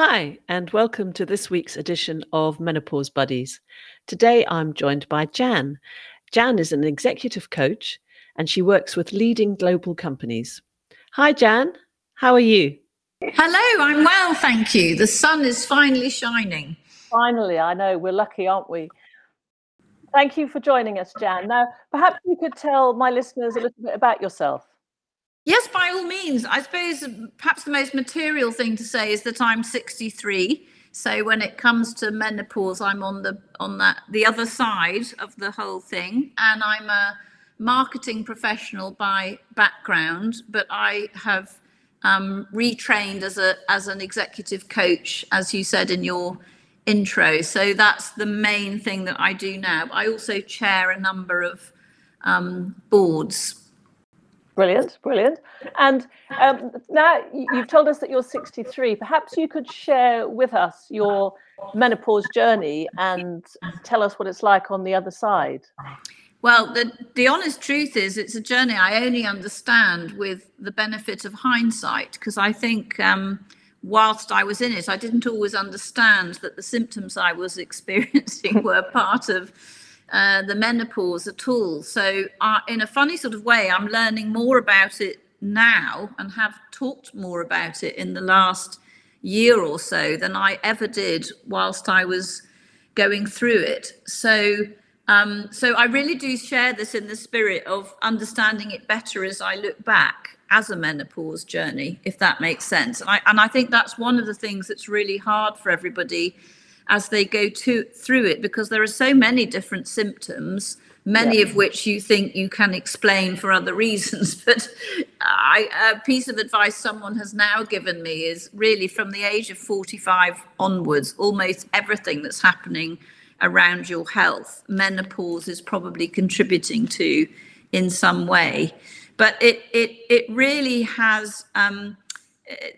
Hi, and welcome to this week's edition of Menopause Buddies. Today I'm joined by Jan. Jan is an executive coach and she works with leading global companies. Hi, Jan. How are you? Hello, I'm well, thank you. The sun is finally shining. Finally, I know. We're lucky, aren't we? Thank you for joining us, Jan. Now, perhaps you could tell my listeners a little bit about yourself. Yes, by all means. I suppose perhaps the most material thing to say is that I'm 63. So when it comes to menopause, I'm on the on that the other side of the whole thing, and I'm a marketing professional by background, but I have um, retrained as a as an executive coach, as you said in your intro. So that's the main thing that I do now. I also chair a number of um, boards Brilliant, brilliant. And um, now you've told us that you're 63. Perhaps you could share with us your menopause journey and tell us what it's like on the other side. Well, the, the honest truth is, it's a journey I only understand with the benefit of hindsight, because I think um, whilst I was in it, I didn't always understand that the symptoms I was experiencing were part of uh, the menopause at all. So, uh, in a funny sort of way, I'm learning more about it now and have talked more about it in the last year or so than I ever did whilst I was going through it. So, um, so I really do share this in the spirit of understanding it better as I look back as a menopause journey, if that makes sense. And I, and I think that's one of the things that's really hard for everybody as they go to through it because there are so many different symptoms many yeah. of which you think you can explain for other reasons but I, a piece of advice someone has now given me is really from the age of 45 onwards almost everything that's happening around your health menopause is probably contributing to in some way but it it it really has um,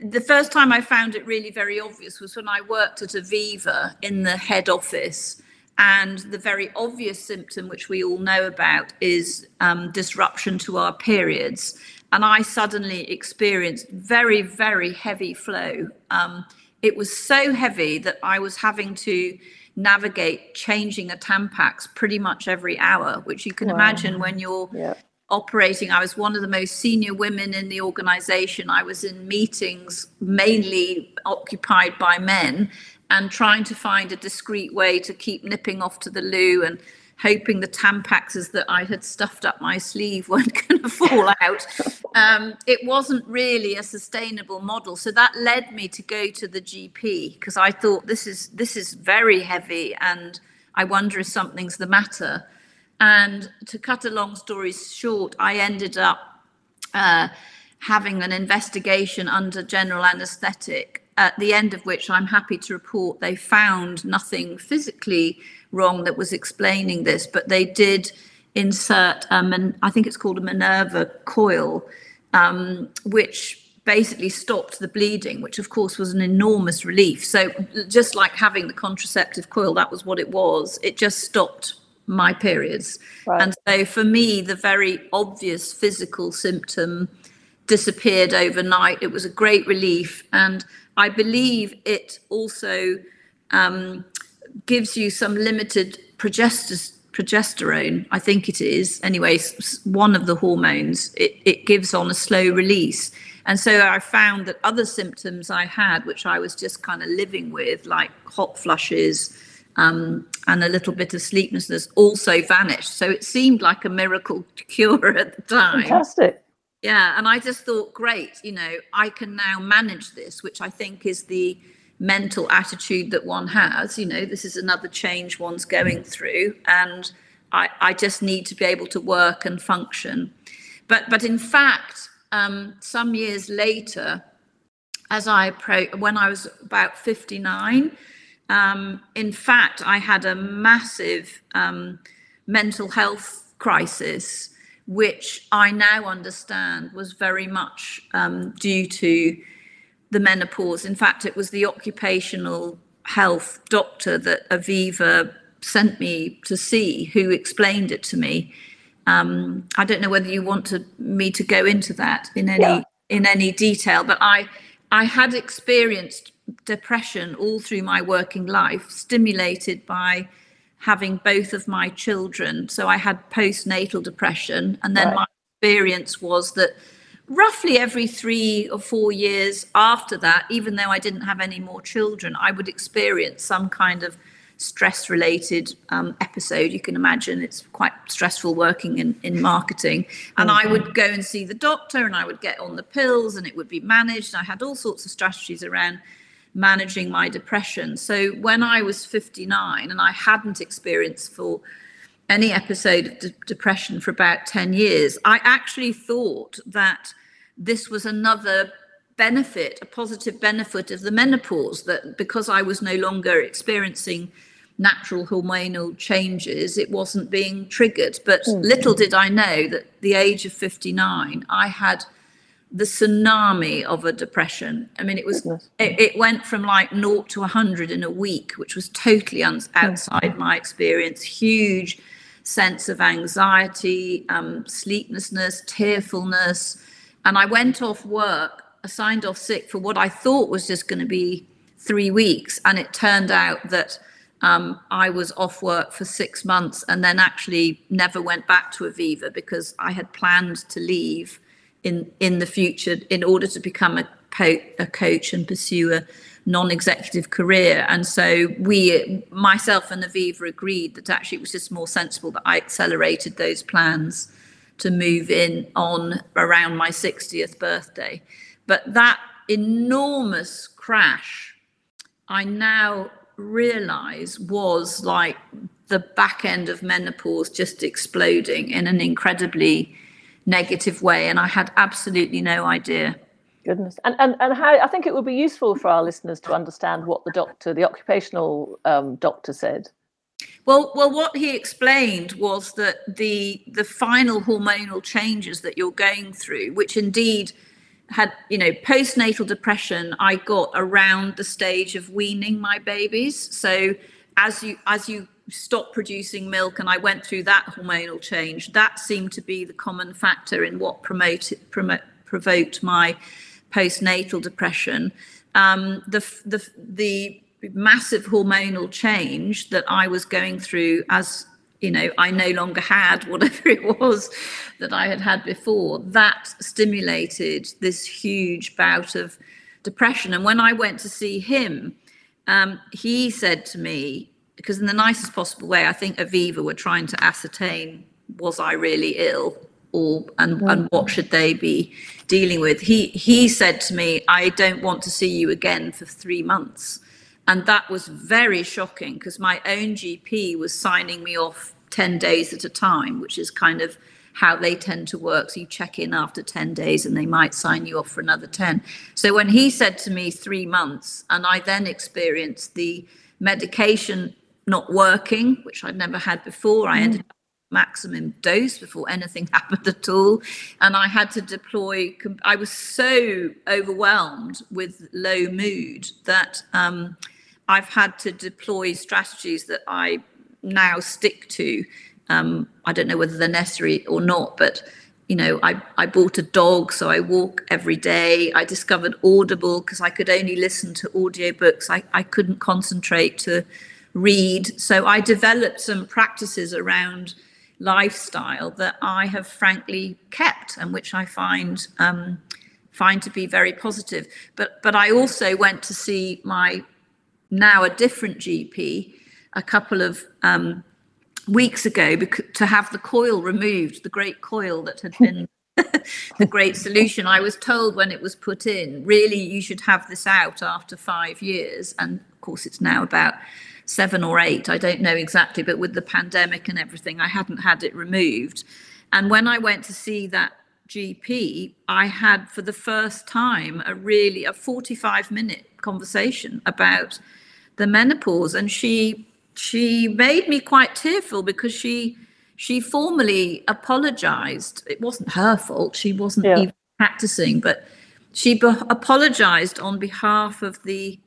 the first time I found it really very obvious was when I worked at Aviva in the head office. And the very obvious symptom, which we all know about, is um, disruption to our periods. And I suddenly experienced very, very heavy flow. Um, it was so heavy that I was having to navigate changing a Tampax pretty much every hour, which you can wow. imagine when you're operating. I was one of the most senior women in the organization. I was in meetings mainly occupied by men and trying to find a discreet way to keep nipping off to the loo and hoping the tampaxes that I had stuffed up my sleeve weren't going to fall out. Um, it wasn't really a sustainable model. So that led me to go to the GP because I thought this is this is very heavy and I wonder if something's the matter. And to cut a long story short, I ended up uh, having an investigation under general anaesthetic, at the end of which I'm happy to report they found nothing physically wrong that was explaining this, but they did insert, um, I think it's called a Minerva coil, um, which basically stopped the bleeding, which of course was an enormous relief. So, just like having the contraceptive coil, that was what it was. It just stopped my periods. Right. And so for me, the very obvious physical symptom disappeared overnight. It was a great relief. And I believe it also um, gives you some limited progesterone. I think it is. Anyway, one of the hormones. It, it gives on a slow release. And so I found that other symptoms I had, which I was just kind of living with, like hot flushes, um, and a little bit of sleeplessness also vanished. So it seemed like a miracle cure at the time. Fantastic. Yeah, and I just thought, great, you know, I can now manage this, which I think is the mental attitude that one has. You know, this is another change one's going through, and I, I just need to be able to work and function. But but in fact, um, some years later, as I when I was about fifty nine. Um, in fact, I had a massive um, mental health crisis, which I now understand was very much um, due to the menopause. In fact, it was the occupational health doctor that Aviva sent me to see who explained it to me. Um, I don't know whether you want to, me to go into that in any yeah. in any detail, but I I had experienced depression all through my working life, stimulated by having both of my children. So I had postnatal depression, and then right. my experience was that roughly every three or four years after that, even though I didn't have any more children, I would experience some kind of stress related um, episode. You can imagine it's quite stressful working in, in marketing. And I would go and see the doctor and I would get on the pills and it would be managed. I had all sorts of strategies around managing my depression. So when I was 59 and I hadn't experienced for any episode of de- depression for about 10 years, I actually thought that this was another benefit, a positive benefit of the menopause, that because I was no longer experiencing natural hormonal changes, it wasn't being triggered. But mm. little did I know that the age of 59, I had the tsunami of a depression. I mean, it was it, it, went from like naught to 100 in a week, which was totally un- hmm. outside my experience. Huge sense of anxiety, um, sleeplessness, tearfulness, and I went off work, signed off sick for what I thought was just going to be three weeks, and it turned out that um, I was off work for six months and then actually never went back to Aviva because I had planned to leave in in the future in order to become a, po- a coach and pursue a non-executive career. And so we, myself and Aviva, agreed that actually it was just more sensible that I accelerated those plans to move in on around my 60th birthday. But that enormous crash, I now realize was like the back end of menopause just exploding in an incredibly negative way. And I had absolutely no idea. Goodness. And, and, and how I think it would be useful for our listeners to understand what the doctor, the occupational um, doctor said. Well, well, what he explained was that the the final hormonal changes that you're going through, which indeed had you know postnatal depression i got around the stage of weaning my babies so as you as you stop producing milk and i went through that hormonal change that seemed to be the common factor in what promoted promote, provoked my postnatal depression um, the the the massive hormonal change that i was going through as you know, I no longer had whatever it was that I had had before. That stimulated this huge bout of depression. And when I went to see him, um, he said to me, because in the nicest possible way, I think Aviva were trying to ascertain was I really ill or and, and mm. what should they be dealing with. He he said to me, I don't want to see you again for three months. And that was very shocking because my own GP was signing me off 10 days at a time, which is kind of how they tend to work. So you check in after 10 days and they might sign you off for another 10. So when he said to me three months, and I then experienced the medication not working, which I'd never had before, I ended up maximum dose before anything happened at all. And I had to deploy, I was so overwhelmed with low mood that um, I've had to deploy strategies that I now stick to. Um, I don't know whether they're necessary or not, but you know, I, I bought a dog, so I walk every day. I discovered Audible because I could only listen to audiobooks. I, I couldn't concentrate to read. So I developed some practices around lifestyle that I have frankly kept and which I find um, find to be very positive. But but I also went to see my now a different GP a couple of um, weeks ago to have the coil removed, the great coil that had been the great solution. I was told when it was put in, really, you should have this out after five years. And of course, it's now about seven or eight. I don't know exactly, but with the pandemic and everything, I hadn't had it removed. And when I went to see that GP, I had for the first time a really a 45 minute conversation about the menopause. And she she made me quite tearful because she she formally apologized. It wasn't her fault. She wasn't yeah. even practicing, but she be- apologized on behalf of the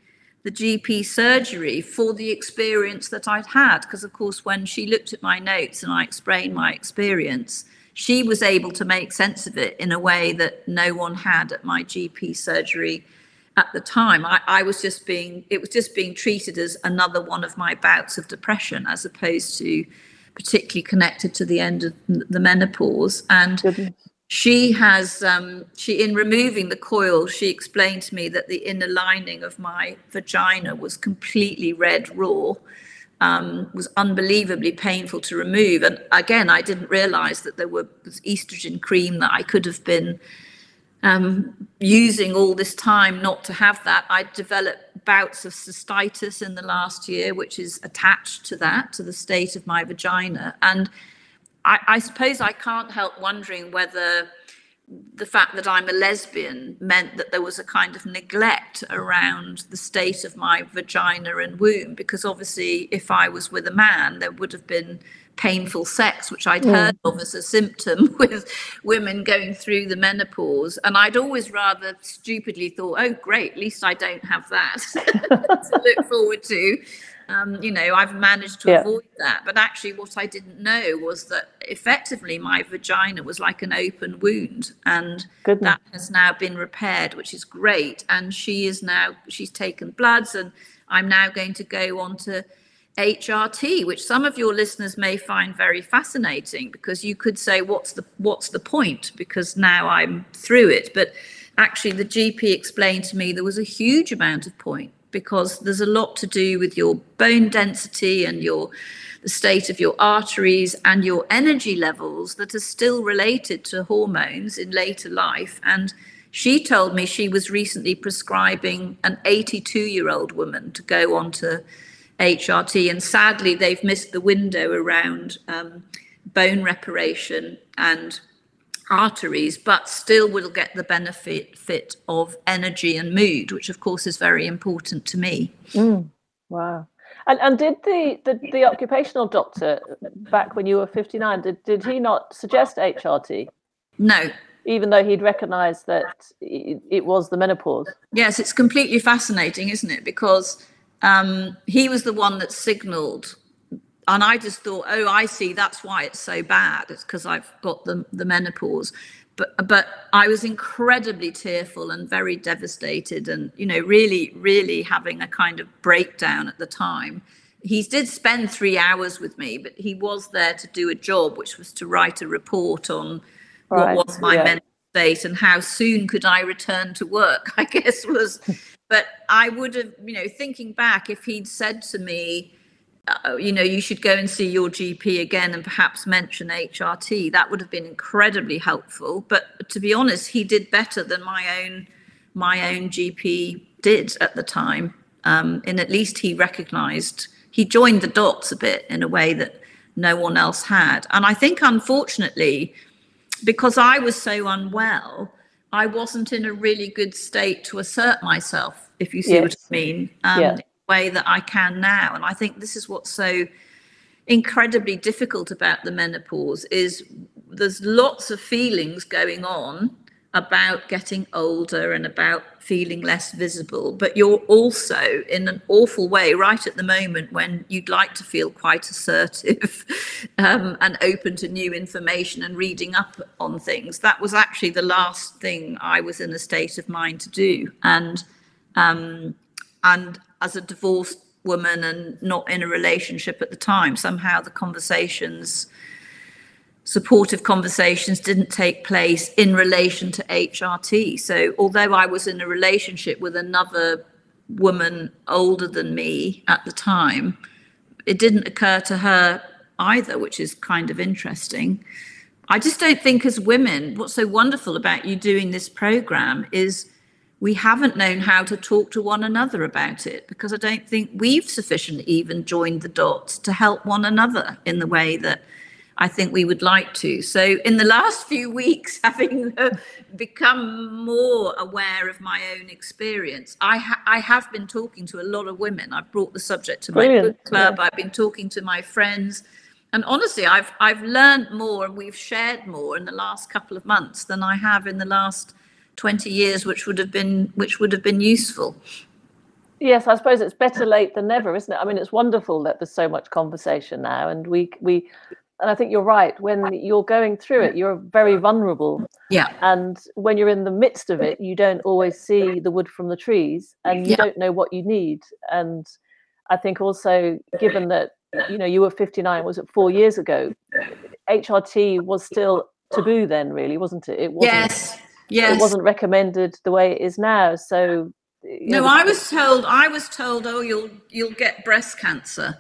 the GP surgery for the experience that I'd had. Because of course, when she looked at my notes and I explained my experience, she was able to make sense of it in a way that no one had at my GP surgery at the time I, I was just being it was just being treated as another one of my bouts of depression as opposed to particularly connected to the end of the menopause and Goodness. She has um, she in removing the coil she explained to me that the inner lining of my vagina was completely red raw um, was unbelievably painful to remove. And again, I didn't realize that there was estrogen cream that I could have been um, using all this time not to have that. I developed bouts of cystitis in the last year, which is attached to that, to the state of my vagina. And I, I suppose I can't help wondering whether the fact that I'm a lesbian meant that there was a kind of neglect around the state of my vagina and womb, because obviously, if I was with a man, there would have been painful sex, which I'd mm. heard of as a symptom with women going through the menopause. And I'd always rather stupidly thought, oh, great, at least I don't have that to look forward to um, you know, I've managed to yeah. avoid that. But actually, what I didn't know was that effectively my vagina was like an open wound, and Goodness. that has now been repaired, which is great. And she is now she's taken bloods, and I'm now going to go on to HRT, which some of your listeners may find very fascinating because you could say, "What's the what's the point?" Because now I'm through it, but actually the GP explained to me there was a huge amount of point because there's a lot to do with your bone density and your the state of your arteries and your energy levels that are still related to hormones in later life. And she told me she was recently prescribing an 82 year old woman to go on to HRT and sadly they've missed the window around um, bone reparation and arteries, but still will get the benefit fit of energy and mood, which of course is very important to me. Mm, wow. And, and did the, the, the occupational doctor back when you were 59, did, did he not suggest HRT? No, even though he'd recognized that it, was the menopause. Yes, it's completely fascinating, isn't it? Because um, he was the one that signaled and I just thought, oh, I see. That's why it's so bad. It's because I've got the the menopause. But but I was incredibly tearful and very devastated, and you know, really, really having a kind of breakdown at the time. He did spend three hours with me, but he was there to do a job, which was to write a report on right. what was my yeah. mental state and how soon could I return to work. I guess was, but I would have, you know, thinking back, if he'd said to me uh, you know, you should go and see your GP again and perhaps mention HRT. That would have been incredibly helpful. But to be honest, he did better than my own my own GP did at the time. Um, and at least he recognised he joined the dots a bit in a way that no one else had. And I think, unfortunately, because I was so unwell, I wasn't in a really good state to assert myself. If you see yes. what I mean. Um, yeah way that I can now. And I think this is what's so incredibly difficult about the menopause is there's lots of feelings going on about getting older and about feeling less visible but you're also in an awful way right at the moment when you'd like to feel quite assertive um, and open to new information and reading up on things that was actually the last thing i was in a state of mind to do and um, and as a divorced woman and not in a relationship at the time. Somehow the conversations, supportive conversations, didn't take place in relation to HRT. So although I was in a relationship with another woman older than me at the time, it didn't occur to her either, which is kind of interesting. I just don't think, as women, what's so wonderful about you doing this program is we haven't known how to talk to one another about it because I don't think we've sufficiently even joined the dots to help one another in the way that I think we would like to. So, in the last few weeks, having become more aware of my own experience, I, ha- I have been talking to a lot of women. I've brought the subject to my book club. Yeah. I've been talking to my friends. And honestly, I've I've learned more and we've shared more in the last couple of months than I have in the last 20 years which would have been which would have been useful yes i suppose it's better late than never isn't it i mean it's wonderful that there's so much conversation now and we we and I think you're right. When you're going through it, you're very vulnerable. Yeah. And when you're in the midst of it, you don't always see the wood from the trees and you Yeah. don't know what you need. And I think also, given that, you know, you were 59, was it four years ago? HRT was still taboo then, really, wasn't it? It wasn't, Yes. Yes. It wasn't recommended the way it is now. So, you know, No, I was told. I was told, oh, you'll you'll get breast cancer,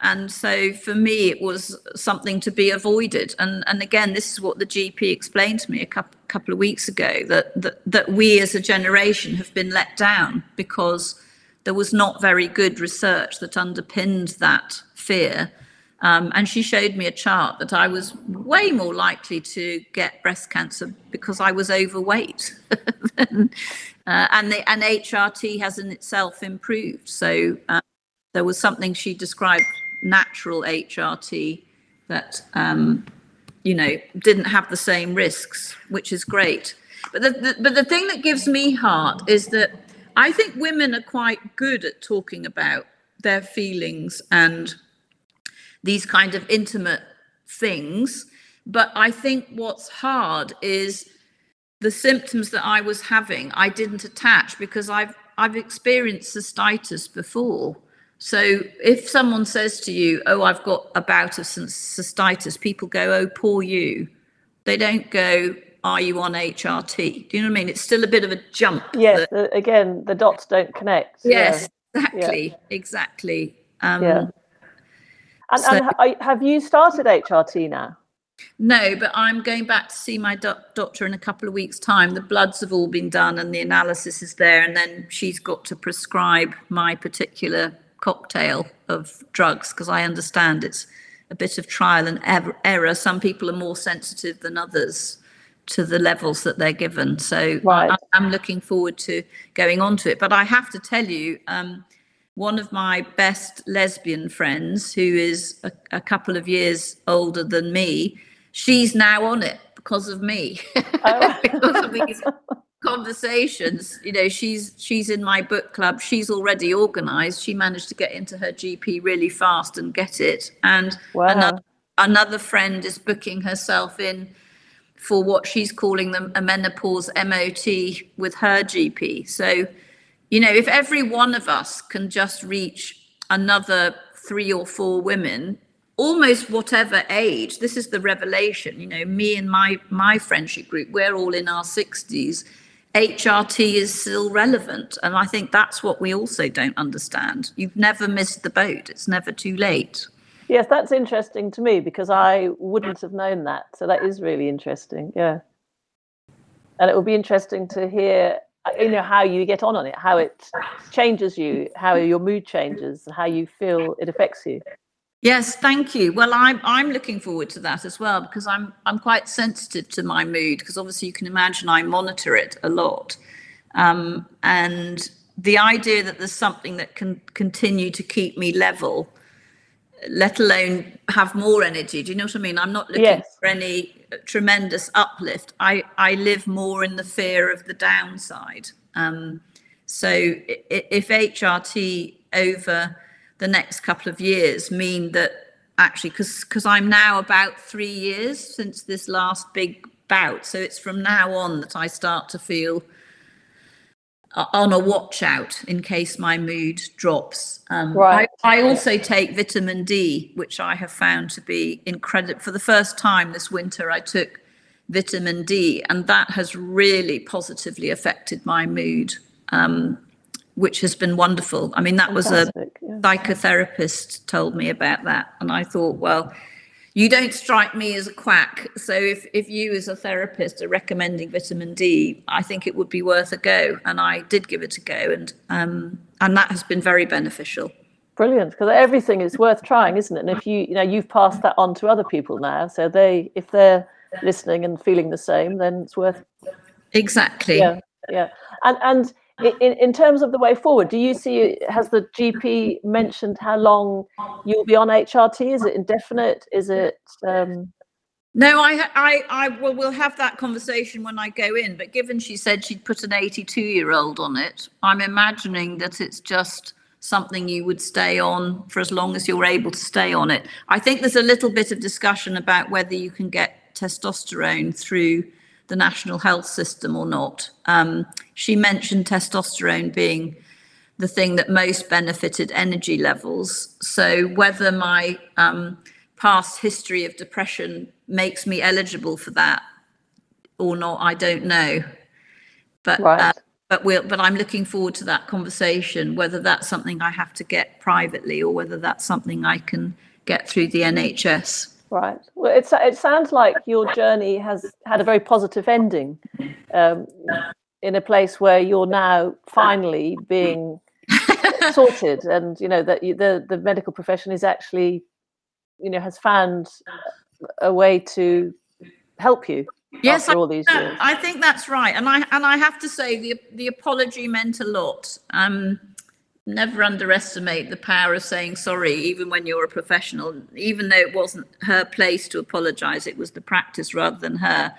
and so for me, it was something to be avoided. And and again, this is what the GP explained to me a couple couple of weeks ago that that that we as a generation have been let down because there was not very good research that underpinned that fear. Um, and she showed me a chart that I was way more likely to get breast cancer because I was overweight. uh, and the and HRT has in itself improved. So uh, there was something she described natural HRT that um, you know didn't have the same risks, which is great. But the, the but the thing that gives me heart is that I think women are quite good at talking about their feelings and these kind of intimate things. But I think what's hard is the symptoms that I was having, I didn't attach because I've I've experienced cystitis before. So if someone says to you, "Oh, I've got a bout of cystitis," people go, "Oh, poor you." They don't go, "Are you on HRT?" Do you know what I mean? It's still a bit of a jump. yes, that- again, the dots don't connect. Yeah. yes, exactly, exactly. Um, Yeah. And, So- and have you started HRT now? No, but I'm going back to see my doc- doctor in a couple of weeks' time. The bloods have all been done and the analysis is there, and then she's got to prescribe my particular cocktail of drugs because I understand it's a bit of trial and ev- error. Some people are more sensitive than others to the levels that they're given. So Right. I, I'm looking forward to going on to it. But I have to tell you, um, one of my best lesbian friends, who is a, a couple of years older than me, she's now on it because of me. Oh. because of these conversations. You know, she's she's in my book club. She's already organised. She managed to get into her GP really fast and get it. And Wow. another another friend is booking herself in for what she's calling them a menopause MOT with her GP. So, you know, if every one of us can just reach another three or four women, almost whatever age, this is the revelation. You know, me and my my friendship group, we're all in our 60s. HRT is still relevant. And I think that's what we also don't understand. You've never missed the boat. It's never too late. Yes, that's interesting to me because I wouldn't have known that. So that is really interesting. Yeah. And it will be interesting to hear, you know, how you get on on it, how it changes you, how your mood changes, how you feel it affects you. Yes, thank you. Well, I'm I'm looking forward to that as well because I'm I'm quite sensitive to my mood because obviously you can imagine I monitor it a lot, um, and the idea that there's something that can continue to keep me level, let alone have more energy. Do you know what I mean? I'm not looking Yes. for any tremendous uplift. I I live more in the fear of the downside. Um, so if HRT over the next couple of years mean that actually, because because I'm now about three years since this last big bout, so it's from now on that I start to feel on a watch out in case my mood drops. Um, Right. I, I also take vitamin D, which I have found to be incredible. For the first time this winter, I took vitamin D, and that has really positively affected my mood, um, which has been wonderful. I mean, that was a yeah. psychotherapist told me about that, and I thought, well, you don't strike me as a quack. So if, if you as a therapist are recommending vitamin D, I think it would be worth a go. And I did give it a go, and um, and that has been very beneficial. Brilliant, because everything is worth trying, isn't it? And if you, you know, you've passed that on to other people now, so they, if they're listening and feeling the same, then it's worth Exactly. yeah yeah and and in, in terms of the way forward do you see has the gp mentioned how long you'll be on hrt is it indefinite is it um No, I, I, I will, will have that conversation when I go in. But given she said she'd put an 82 year old on it, I'm imagining that it's just something you would stay on for as long as you're able to stay on it. I think there's a little bit of discussion about whether you can get testosterone through the national health system or not. Um, she mentioned testosterone being the thing that most benefited energy levels. So whether my um, past history of depression makes me eligible for that or not, I don't know. But right. uh, but we'll but I'm looking forward to that conversation. Whether that's something I have to get privately or whether that's something I can get through the NHS. Right. Well, it's, it sounds like your journey has had a very positive ending um, in a place where you're now finally being sorted and, you know, that you, the, the medical profession is actually, you know, has found a way to help you. Yes, I, all these years. I think that's right, and I and I have to say the the apology meant a lot. Um, never underestimate the power of saying sorry, even when you're a professional. Even though it wasn't her place to apologize, it was the practice rather than her.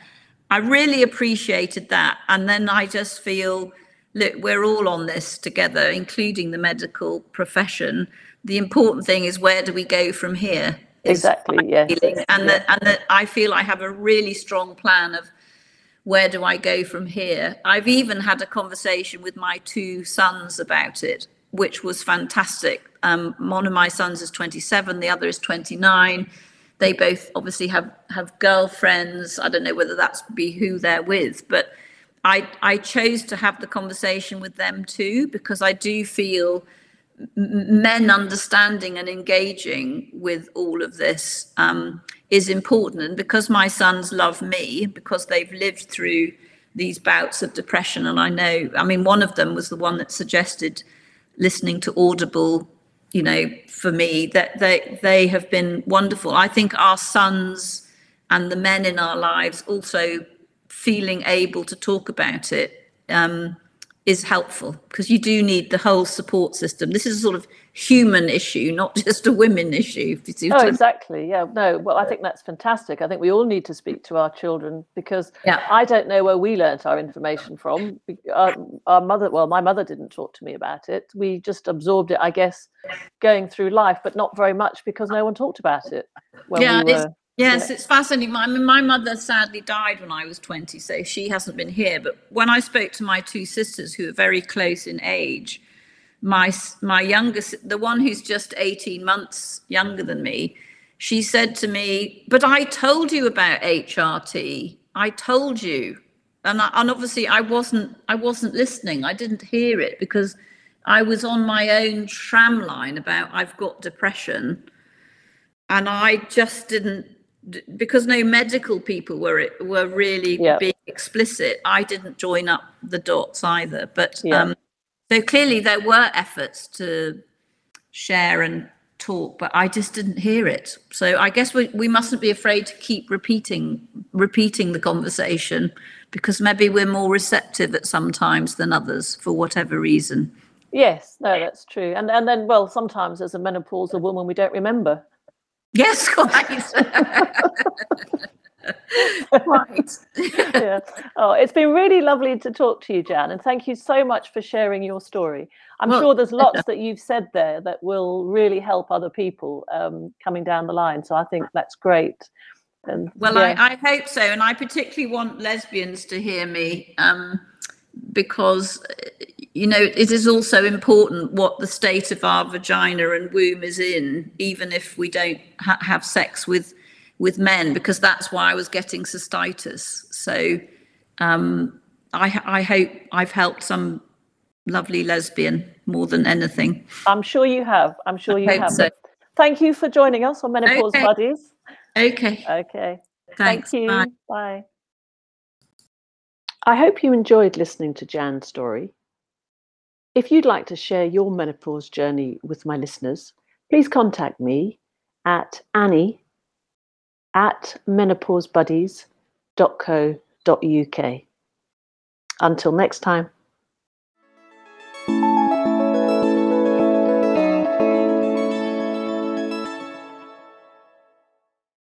I really appreciated that. And then I just feel, look, we're all on this together, including the medical profession. The important thing is where do we go from here? Exactly, yes. And that and that I feel I have a really strong plan of where do I go from here? I've even had a conversation with my two sons about it which was fantastic. Um, one of my sons is 27, the other is 29. They both obviously have have girlfriends. I don't know whether that's be who they're with, but I I chose to have the conversation with them too because I do feel men understanding and engaging with all of this um, is important. And because my sons love me, because they've lived through these bouts of depression, and I know, I mean, one of them was the one that suggested listening to Audible, you know, for me, that they they have been wonderful. I think our sons and the men in our lives also feeling able to talk about it um, is helpful because you do need the whole support system. This is a sort of human issue, not just a women issue. Oh, exactly. Yeah. No. Well, I think that's fantastic. I think we all need to speak to our children because yeah. I don't know where we learnt our information from. Our, our, mother, well, my mother didn't talk to me about it. We just absorbed it, I guess, going through life, but not very much because no one talked about it. yeah. We were, Yes, it's fascinating. I mean, my mother sadly died when I was 20, so she hasn't been here. But when I spoke to my two sisters, who are very close in age, my my youngest, the one who's just 18 months younger than me, she said to me, "But I told you about HRT. I told you." And I, and obviously I wasn't I wasn't listening. I didn't hear it because I was on my own tram line about I've got depression. And I just didn't because no medical people were were really yeah. being explicit. I didn't join up the dots either. But yeah. um, so clearly there were efforts to share and talk, but I just didn't hear it. So I guess we, we mustn't be afraid to keep repeating repeating the conversation because maybe we're more receptive at some times than others for whatever reason. Yes, no, that's true. And and then well, sometimes as a menopausal woman we don't remember. Yes, quite. right. yeah. Oh, it's been really lovely to talk to you, Jan, and thank you so much for sharing your story. I'm well, sure there's lots that you've said there that will really help other people um, coming down the line. So I think that's great. And, well, yeah. I, I, hope so, and I particularly want lesbians to hear me um, because you know it is also important what the state of our vagina and womb is in, even if we don't ha- have sex with with men because that's why I was getting cystitis. So um, I, I hope I've helped some lovely lesbian more than anything. I'm sure you have. I'm sure you have. So. Thank you for joining us on Menopause okay. Buddies. Okay. Okay. Thanks. Thank you. Bye. Bye. I hope you enjoyed listening to Jan's story. If you'd like to share your menopause journey with my listeners, please contact me at Annie at menopausebuddies.co.uk. Until next time.